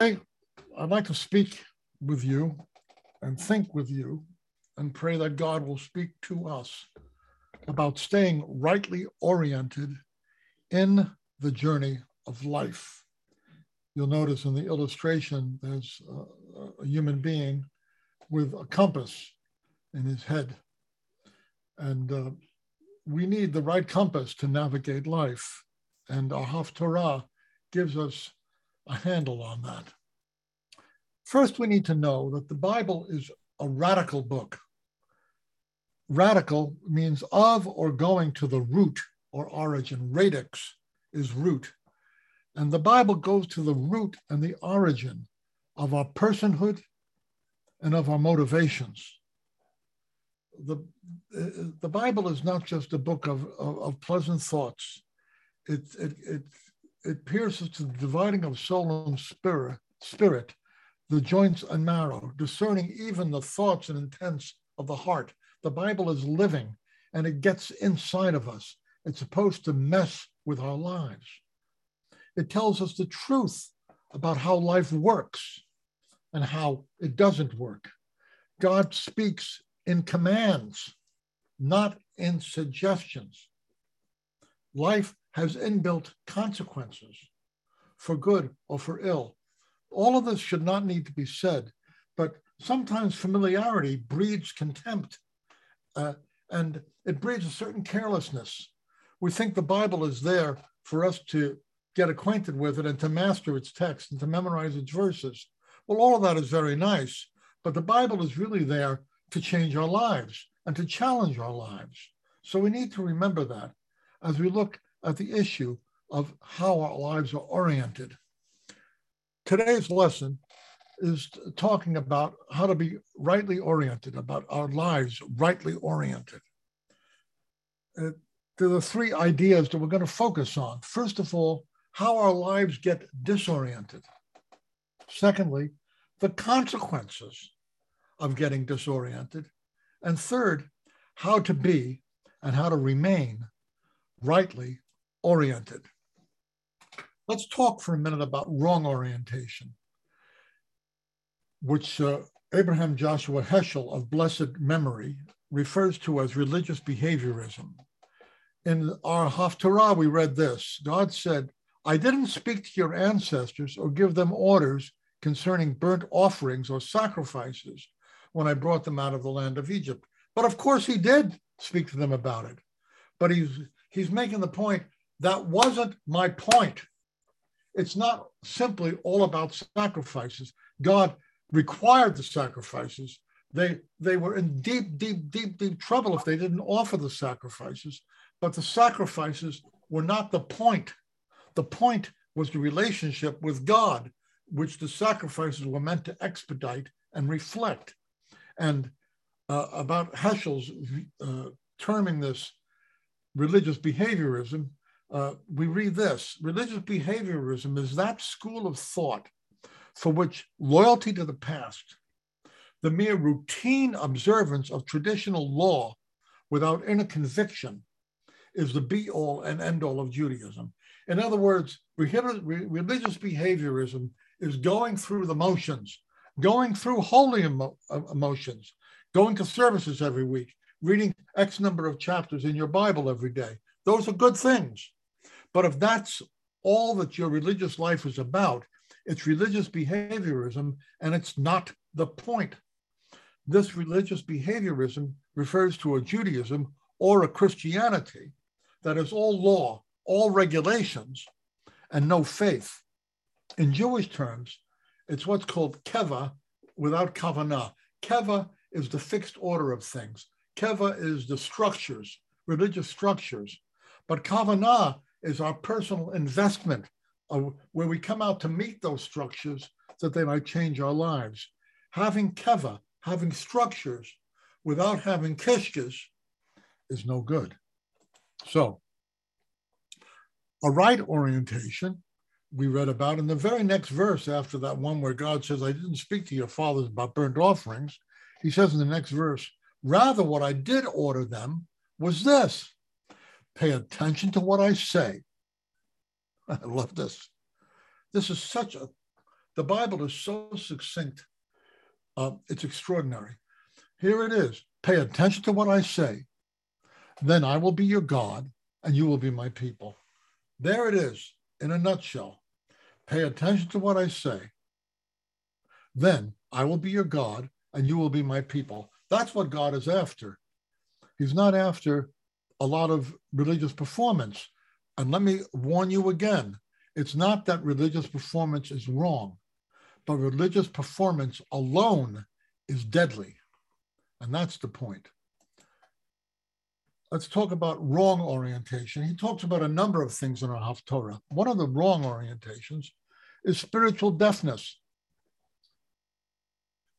I'd like to speak with you and think with you and pray that God will speak to us about staying rightly oriented in the journey of life. You'll notice in the illustration, there's a, a human being with a compass in his head. And uh, we need the right compass to navigate life. And our Haftarah gives us a handle on that. First, we need to know that the Bible is a radical book. Radical means of or going to the root or origin. Radix is root. And the Bible goes to the root and the origin of our personhood and of our motivations. The, the Bible is not just a book of, of, of pleasant thoughts. It, it, it, it pierces to the dividing of soul and spirit, spirit, the joints and marrow, discerning even the thoughts and intents of the heart. The Bible is living and it gets inside of us. It's supposed to mess with our lives. It tells us the truth about how life works and how it doesn't work. God speaks in commands, not in suggestions. Life has inbuilt consequences for good or for ill. All of this should not need to be said, but sometimes familiarity breeds contempt uh, and it breeds a certain carelessness. We think the Bible is there for us to get acquainted with it and to master its text and to memorize its verses. Well, all of that is very nice, but the Bible is really there to change our lives and to challenge our lives. So we need to remember that as we look at the issue of how our lives are oriented. Today's lesson is talking about how to be rightly oriented, about our lives rightly oriented. Uh, there are three ideas that we're going to focus on. First of all, how our lives get disoriented. Secondly, the consequences of getting disoriented. And third, how to be and how to remain rightly oriented. Let's talk for a minute about wrong orientation which uh, Abraham Joshua Heschel of blessed memory refers to as religious behaviorism. In our Haftarah, we read this God said, I didn't speak to your ancestors or give them orders concerning burnt offerings or sacrifices when I brought them out of the land of Egypt. But of course, he did speak to them about it. But he's, he's making the point that wasn't my point. It's not simply all about sacrifices. God required the sacrifices, they, they were in deep, deep, deep, deep trouble if they didn't offer the sacrifices. But the sacrifices were not the point. The point was the relationship with God, which the sacrifices were meant to expedite and reflect. And uh, about Heschel's uh, terming this religious behaviorism, uh, we read this religious behaviorism is that school of thought for which loyalty to the past, the mere routine observance of traditional law without inner conviction, is the be all and end all of Judaism. In other words, religious behaviorism is going through the motions, going through holy emo- uh, emotions, going to services every week, reading X number of chapters in your Bible every day. Those are good things. But if that's all that your religious life is about, it's religious behaviorism, and it's not the point. This religious behaviorism refers to a Judaism or a Christianity that is all law, all regulations, and no faith. In Jewish terms, it's what's called keva without kavanah. Keva is the fixed order of things. Keva is the structures, religious structures. But kavanah is our personal investment of where we come out to meet those structures that they might change our lives. Having keva, having structures without having kishkas is no good. So, a right orientation we read about in the very next verse after that one where God says, I didn't speak to your fathers about burnt offerings. He says in the next verse, rather, what I did order them was this pay attention to what I say I love this. This is such a the Bible is so succinct. Uh, it's extraordinary. Here it is. Pay attention to what I say. Then I will be your God and you will be my people. There it is in a nutshell. Pay attention to what I say. Then I will be your God and you will be my people. That's what God is after. He's not after a lot of religious performance. And let me warn you again it's not that religious performance is wrong, but religious performance alone is deadly. And that's the point. Let's talk about wrong orientation. He talks about a number of things in our Haftorah. One of the wrong orientations is spiritual deafness.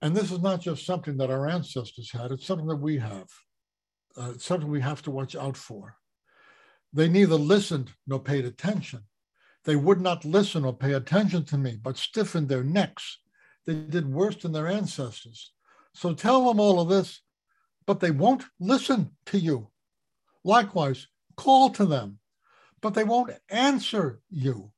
And this is not just something that our ancestors had, it's something that we have. Uh, something we have to watch out for. They neither listened nor paid attention. They would not listen or pay attention to me, but stiffened their necks. They did worse than their ancestors. So tell them all of this, but they won't listen to you. Likewise, call to them, but they won't answer you.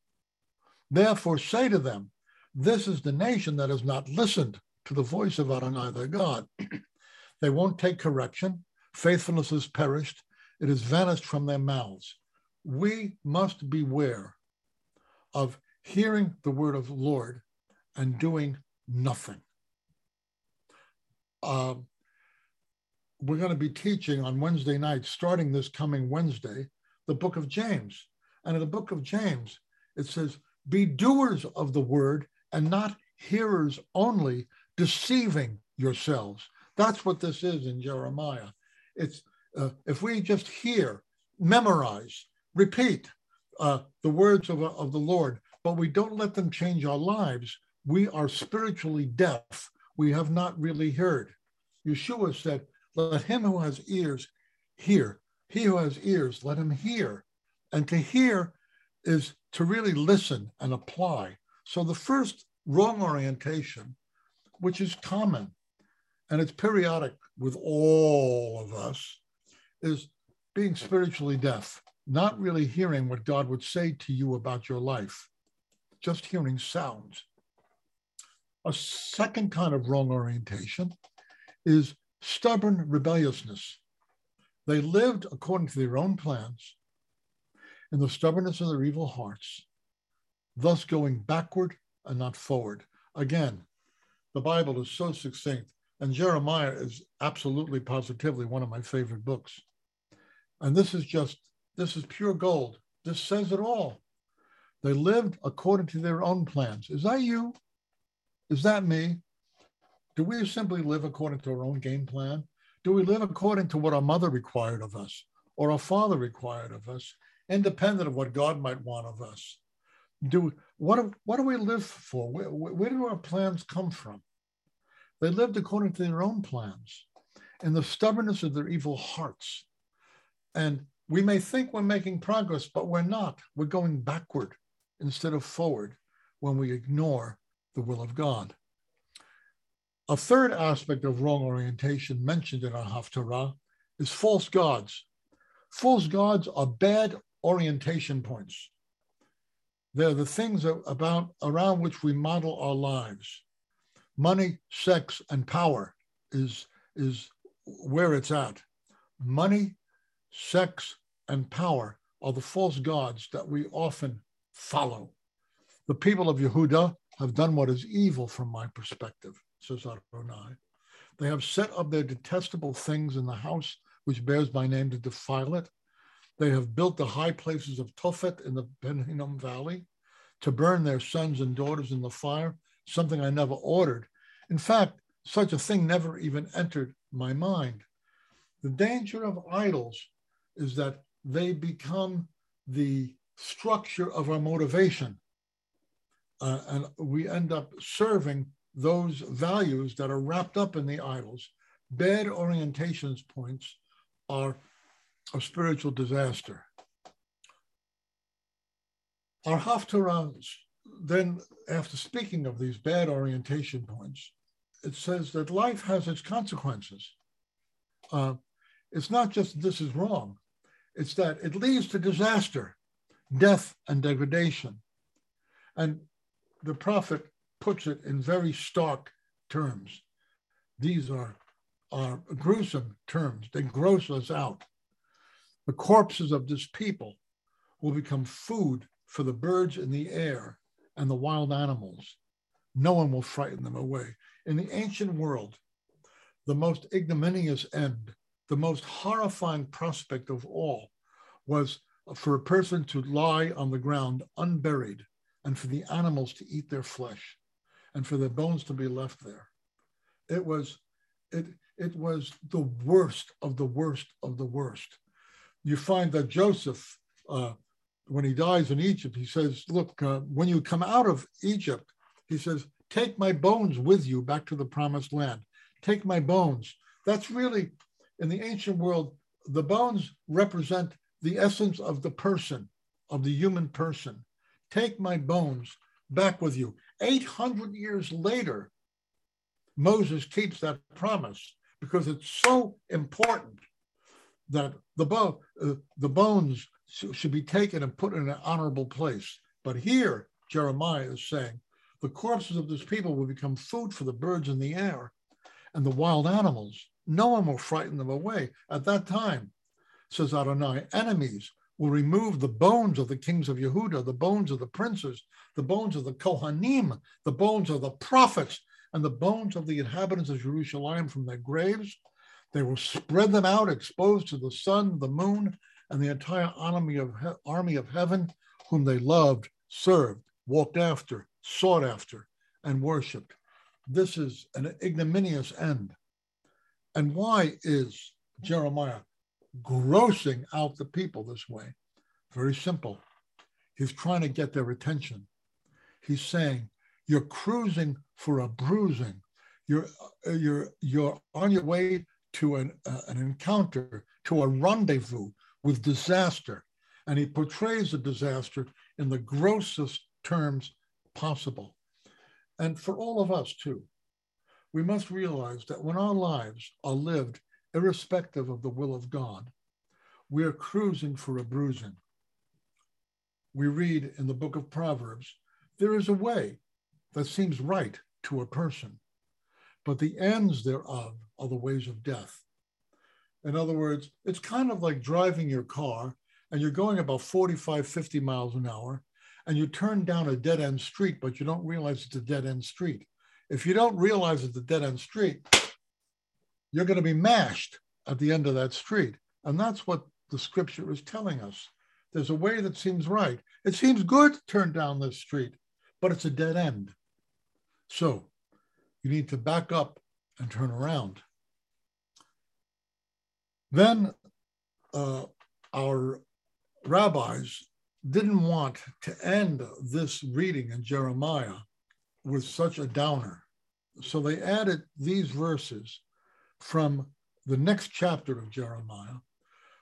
Therefore, say to them, This is the nation that has not listened to the voice of Adonai their God. they won't take correction. Faithfulness has perished, it has vanished from their mouths. We must beware of hearing the word of the Lord and doing nothing. Uh, we're going to be teaching on Wednesday night, starting this coming Wednesday, the book of James. And in the book of James, it says, Be doers of the word and not hearers only, deceiving yourselves. That's what this is in Jeremiah. It's uh, if we just hear, memorize, repeat uh, the words of, of the Lord, but we don't let them change our lives, we are spiritually deaf. We have not really heard. Yeshua said, Let him who has ears hear. He who has ears, let him hear. And to hear is to really listen and apply. So the first wrong orientation, which is common and it's periodic with all of us, is being spiritually deaf, not really hearing what God would say to you about your life, just hearing sounds. A second kind of wrong orientation is stubborn rebelliousness. They lived according to their own plans in the stubbornness of their evil hearts, thus going backward and not forward. Again, the Bible is so succinct, and Jeremiah is absolutely positively one of my favorite books. And this is just, this is pure gold. This says it all. They lived according to their own plans. Is that you? Is that me? Do we simply live according to our own game plan? Do we live according to what our mother required of us or our father required of us, independent of what God might want of us? Do what what do we live for? Where, where do our plans come from? They lived according to their own plans in the stubbornness of their evil hearts. And we may think we're making progress, but we're not. We're going backward instead of forward when we ignore the will of God. A third aspect of wrong orientation mentioned in our Haftarah is false gods. False gods are bad orientation points. They're the things about around which we model our lives. Money, sex, and power is, is where it's at. Money, sex, and power are the false gods that we often follow. The people of Yehuda have done what is evil from my perspective, says Adonai. They have set up their detestable things in the house which bears my name to defile it. They have built the high places of Tophet in the Ben Hinnom Valley to burn their sons and daughters in the fire, something I never ordered. In fact, such a thing never even entered my mind. The danger of idols is that they become the structure of our motivation. Uh, and we end up serving those values that are wrapped up in the idols. Bad orientations points are a spiritual disaster. Our Haftarah, then, after speaking of these bad orientation points, it says that life has its consequences. Uh, it's not just this is wrong, it's that it leads to disaster, death, and degradation. And the prophet puts it in very stark terms. These are, are gruesome terms. They gross us out. The corpses of this people will become food for the birds in the air and the wild animals. No one will frighten them away. In the ancient world, the most ignominious end, the most horrifying prospect of all, was for a person to lie on the ground unburied and for the animals to eat their flesh and for their bones to be left there. It was, it, it was the worst of the worst of the worst. You find that Joseph, uh, when he dies in Egypt, he says, Look, uh, when you come out of Egypt, he says, Take my bones with you back to the promised land. Take my bones. That's really, in the ancient world, the bones represent the essence of the person, of the human person. Take my bones back with you. 800 years later, Moses keeps that promise because it's so important that the, bo- uh, the bones should be taken and put in an honorable place. But here, Jeremiah is saying, the corpses of this people will become food for the birds in the air and the wild animals. No one will frighten them away. At that time, says Adonai, enemies will remove the bones of the kings of Yehuda, the bones of the princes, the bones of the Kohanim, the bones of the prophets, and the bones of the inhabitants of Jerusalem from their graves. They will spread them out, exposed to the sun, the moon, and the entire army of, army of heaven, whom they loved, served, walked after, sought after, and worshiped. This is an ignominious end. And why is Jeremiah grossing out the people this way? Very simple. He's trying to get their attention. He's saying, You're cruising for a bruising. You're, uh, you're, you're on your way to an, uh, an encounter, to a rendezvous with disaster. And he portrays the disaster in the grossest terms possible. And for all of us, too, we must realize that when our lives are lived irrespective of the will of God, we're cruising for a bruising. We read in the book of Proverbs there is a way that seems right to a person, but the ends thereof are the ways of death. In other words, it's kind of like driving your car and you're going about 45, 50 miles an hour, and you turn down a dead end street, but you don't realize it's a dead end street. If you don't realize it's a dead end street, you're going to be mashed at the end of that street. And that's what the scripture is telling us. There's a way that seems right. It seems good to turn down this street, but it's a dead end. So you need to back up and turn around. Then uh, our rabbis didn't want to end this reading in Jeremiah with such a downer. So they added these verses from the next chapter of Jeremiah,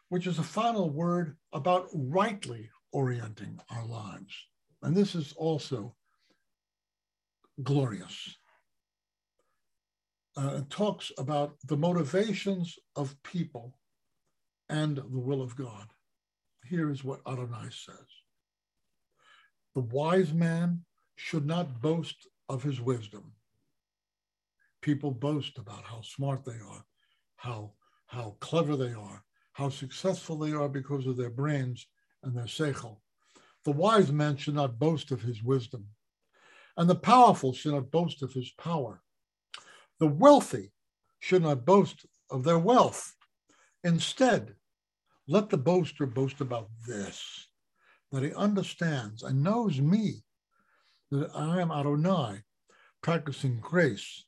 which is a final word about rightly orienting our lives. And this is also glorious. Uh, it talks about the motivations of people and the will of God. Here is what Adonai says The wise man should not boast of his wisdom. People boast about how smart they are, how, how clever they are, how successful they are because of their brains and their seichel. The wise man should not boast of his wisdom, and the powerful should not boast of his power. The wealthy should not boast of their wealth. Instead, let the boaster boast about this that he understands and knows me, that I am Adonai, practicing grace,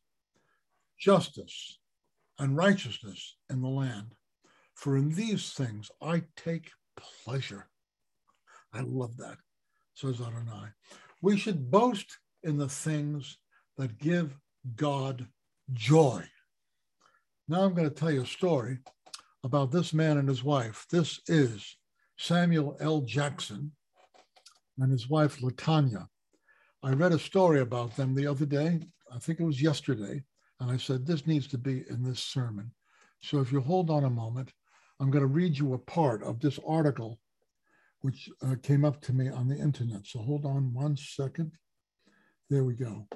justice, and righteousness in the land. For in these things I take pleasure. I love that, says Adonai. We should boast in the things that give God joy. Now I'm going to tell you a story about this man and his wife. This is Samuel L. Jackson and his wife, Latanya. I read a story about them the other day. I think it was yesterday. And I said, this needs to be in this sermon. So if you hold on a moment, I'm going to read you a part of this article, which uh, came up to me on the internet. So hold on one second. There we go.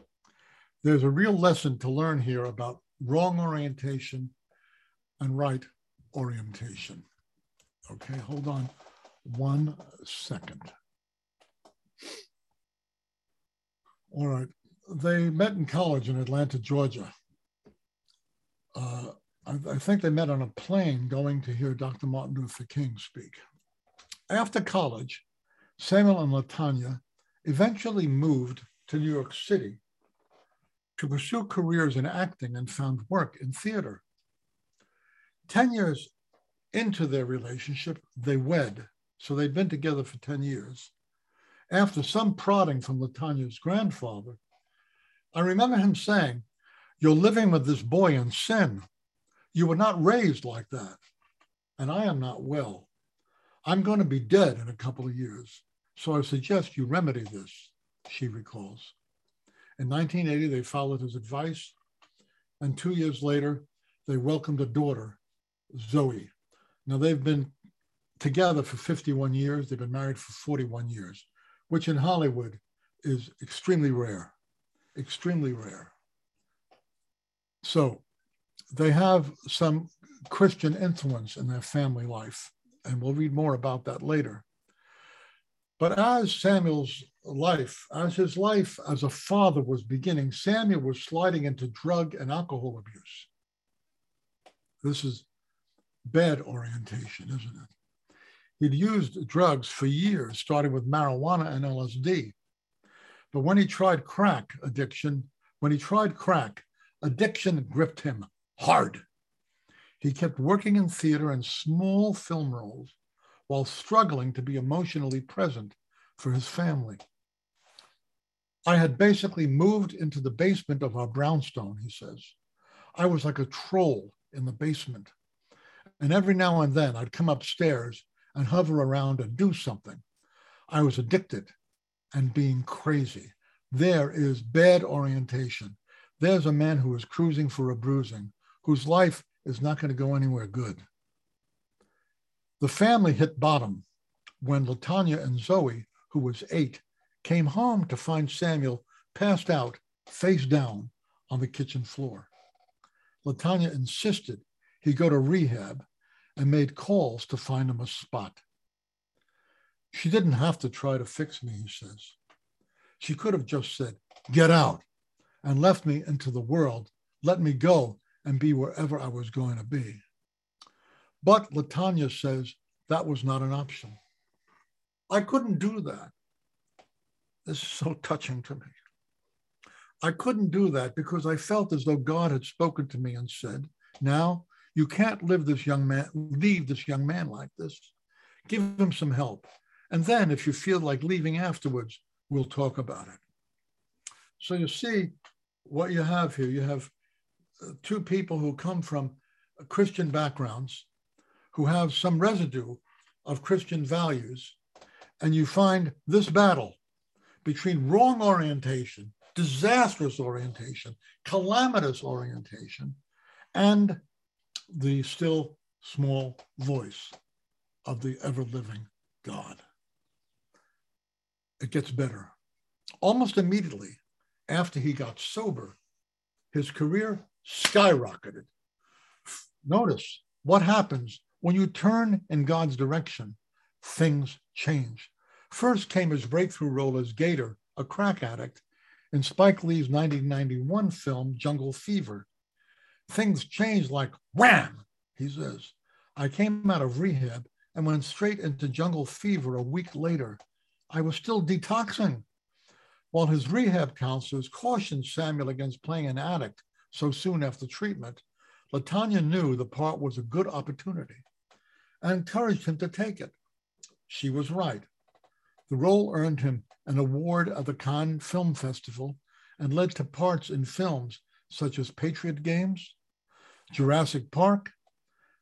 There's a real lesson to learn here about wrong orientation and right orientation. Okay, hold on one second. All right, they met in college in Atlanta, Georgia. Uh, I, I think they met on a plane going to hear Dr. Martin Luther King speak. After college, Samuel and Latanya eventually moved to New York City to pursue careers in acting and found work in theater. 10 years into their relationship, they wed. So they'd been together for 10 years. After some prodding from Latanya's grandfather, I remember him saying, You're living with this boy in sin. You were not raised like that. And I am not well. I'm going to be dead in a couple of years. So I suggest you remedy this, she recalls. In 1980, they followed his advice. And two years later, they welcomed a daughter, Zoe. Now, they've been together for 51 years. They've been married for 41 years, which in Hollywood is extremely rare, extremely rare. So they have some Christian influence in their family life, and we'll read more about that later. But as Samuel's life, as his life as a father was beginning, Samuel was sliding into drug and alcohol abuse. This is bad orientation, isn't it? He'd used drugs for years, starting with marijuana and LSD. But when he tried crack addiction, when he tried crack, addiction gripped him hard. He kept working in theater and small film roles while struggling to be emotionally present for his family. I had basically moved into the basement of our brownstone, he says. I was like a troll in the basement. And every now and then I'd come upstairs and hover around and do something. I was addicted and being crazy. There is bad orientation. There's a man who is cruising for a bruising, whose life is not going to go anywhere good. The family hit bottom when Latanya and Zoe, who was eight, came home to find Samuel passed out, face down on the kitchen floor. Latanya insisted he go to rehab and made calls to find him a spot. She didn't have to try to fix me, he says. She could have just said, Get out, and left me into the world, let me go and be wherever I was going to be. But Latanya says that was not an option. I couldn't do that. This is so touching to me. I couldn't do that because I felt as though God had spoken to me and said, Now you can't live this young man, leave this young man like this. Give him some help. And then if you feel like leaving afterwards, we'll talk about it. So you see what you have here. You have uh, two people who come from Christian backgrounds who have some residue of Christian values. And you find this battle between wrong orientation, disastrous orientation, calamitous orientation, and the still small voice of the ever living God. It gets better. Almost immediately after he got sober, his career skyrocketed. Notice what happens when you turn in God's direction, things change. First came his breakthrough role as Gator, a crack addict, in Spike Lee's 1991 film Jungle Fever, things changed like wham, he says. I came out of rehab and went straight into jungle fever a week later. I was still detoxing. While his rehab counselors cautioned Samuel against playing an addict so soon after treatment, Latanya knew the part was a good opportunity and encouraged him to take it. She was right. The role earned him an award at the Cannes Film Festival and led to parts in films such as Patriot Games, Jurassic Park,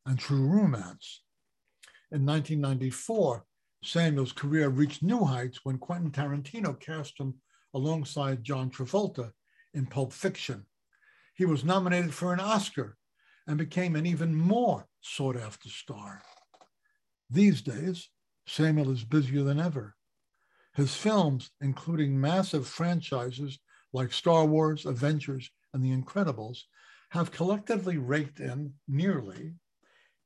and True Romance. In 1994, Samuel's career reached new heights when Quentin Tarantino cast him alongside John Travolta in Pulp Fiction. He was nominated for an Oscar and became an even more sought after star. These days, Samuel is busier than ever. His films, including massive franchises like Star Wars, Avengers, and The Incredibles have collectively raked in nearly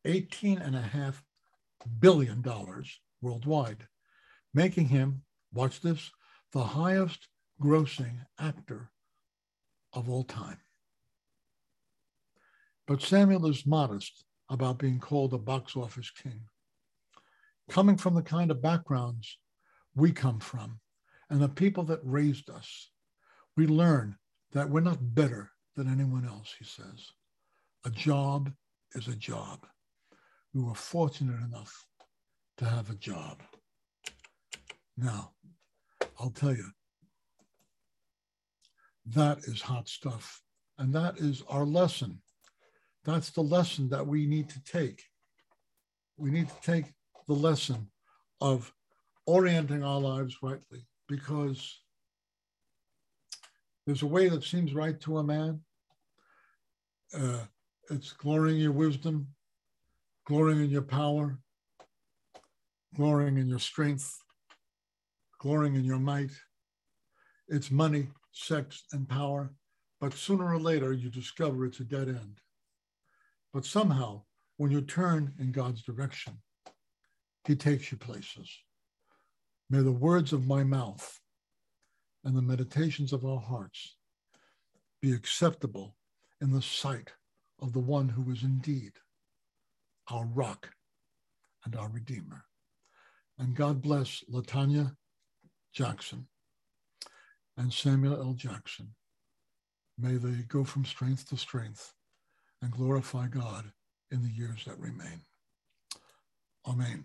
$18.5 billion worldwide, making him, watch this, the highest grossing actor of all time. But Samuel is modest about being called a box office king. Coming from the kind of backgrounds we come from and the people that raised us, we learn that we're not better than anyone else, he says. A job is a job. We were fortunate enough to have a job. Now, I'll tell you, that is hot stuff. And that is our lesson. That's the lesson that we need to take. We need to take the lesson of orienting our lives rightly because there's a way that seems right to a man. Uh, it's glorying in your wisdom, glorying in your power, glorying in your strength, glorying in your might. It's money, sex, and power. But sooner or later, you discover it's a dead end. But somehow, when you turn in God's direction, He takes you places. May the words of my mouth and the meditations of our hearts be acceptable in the sight of the one who is indeed our rock and our redeemer. And God bless Latanya Jackson and Samuel L. Jackson. May they go from strength to strength and glorify God in the years that remain. Amen.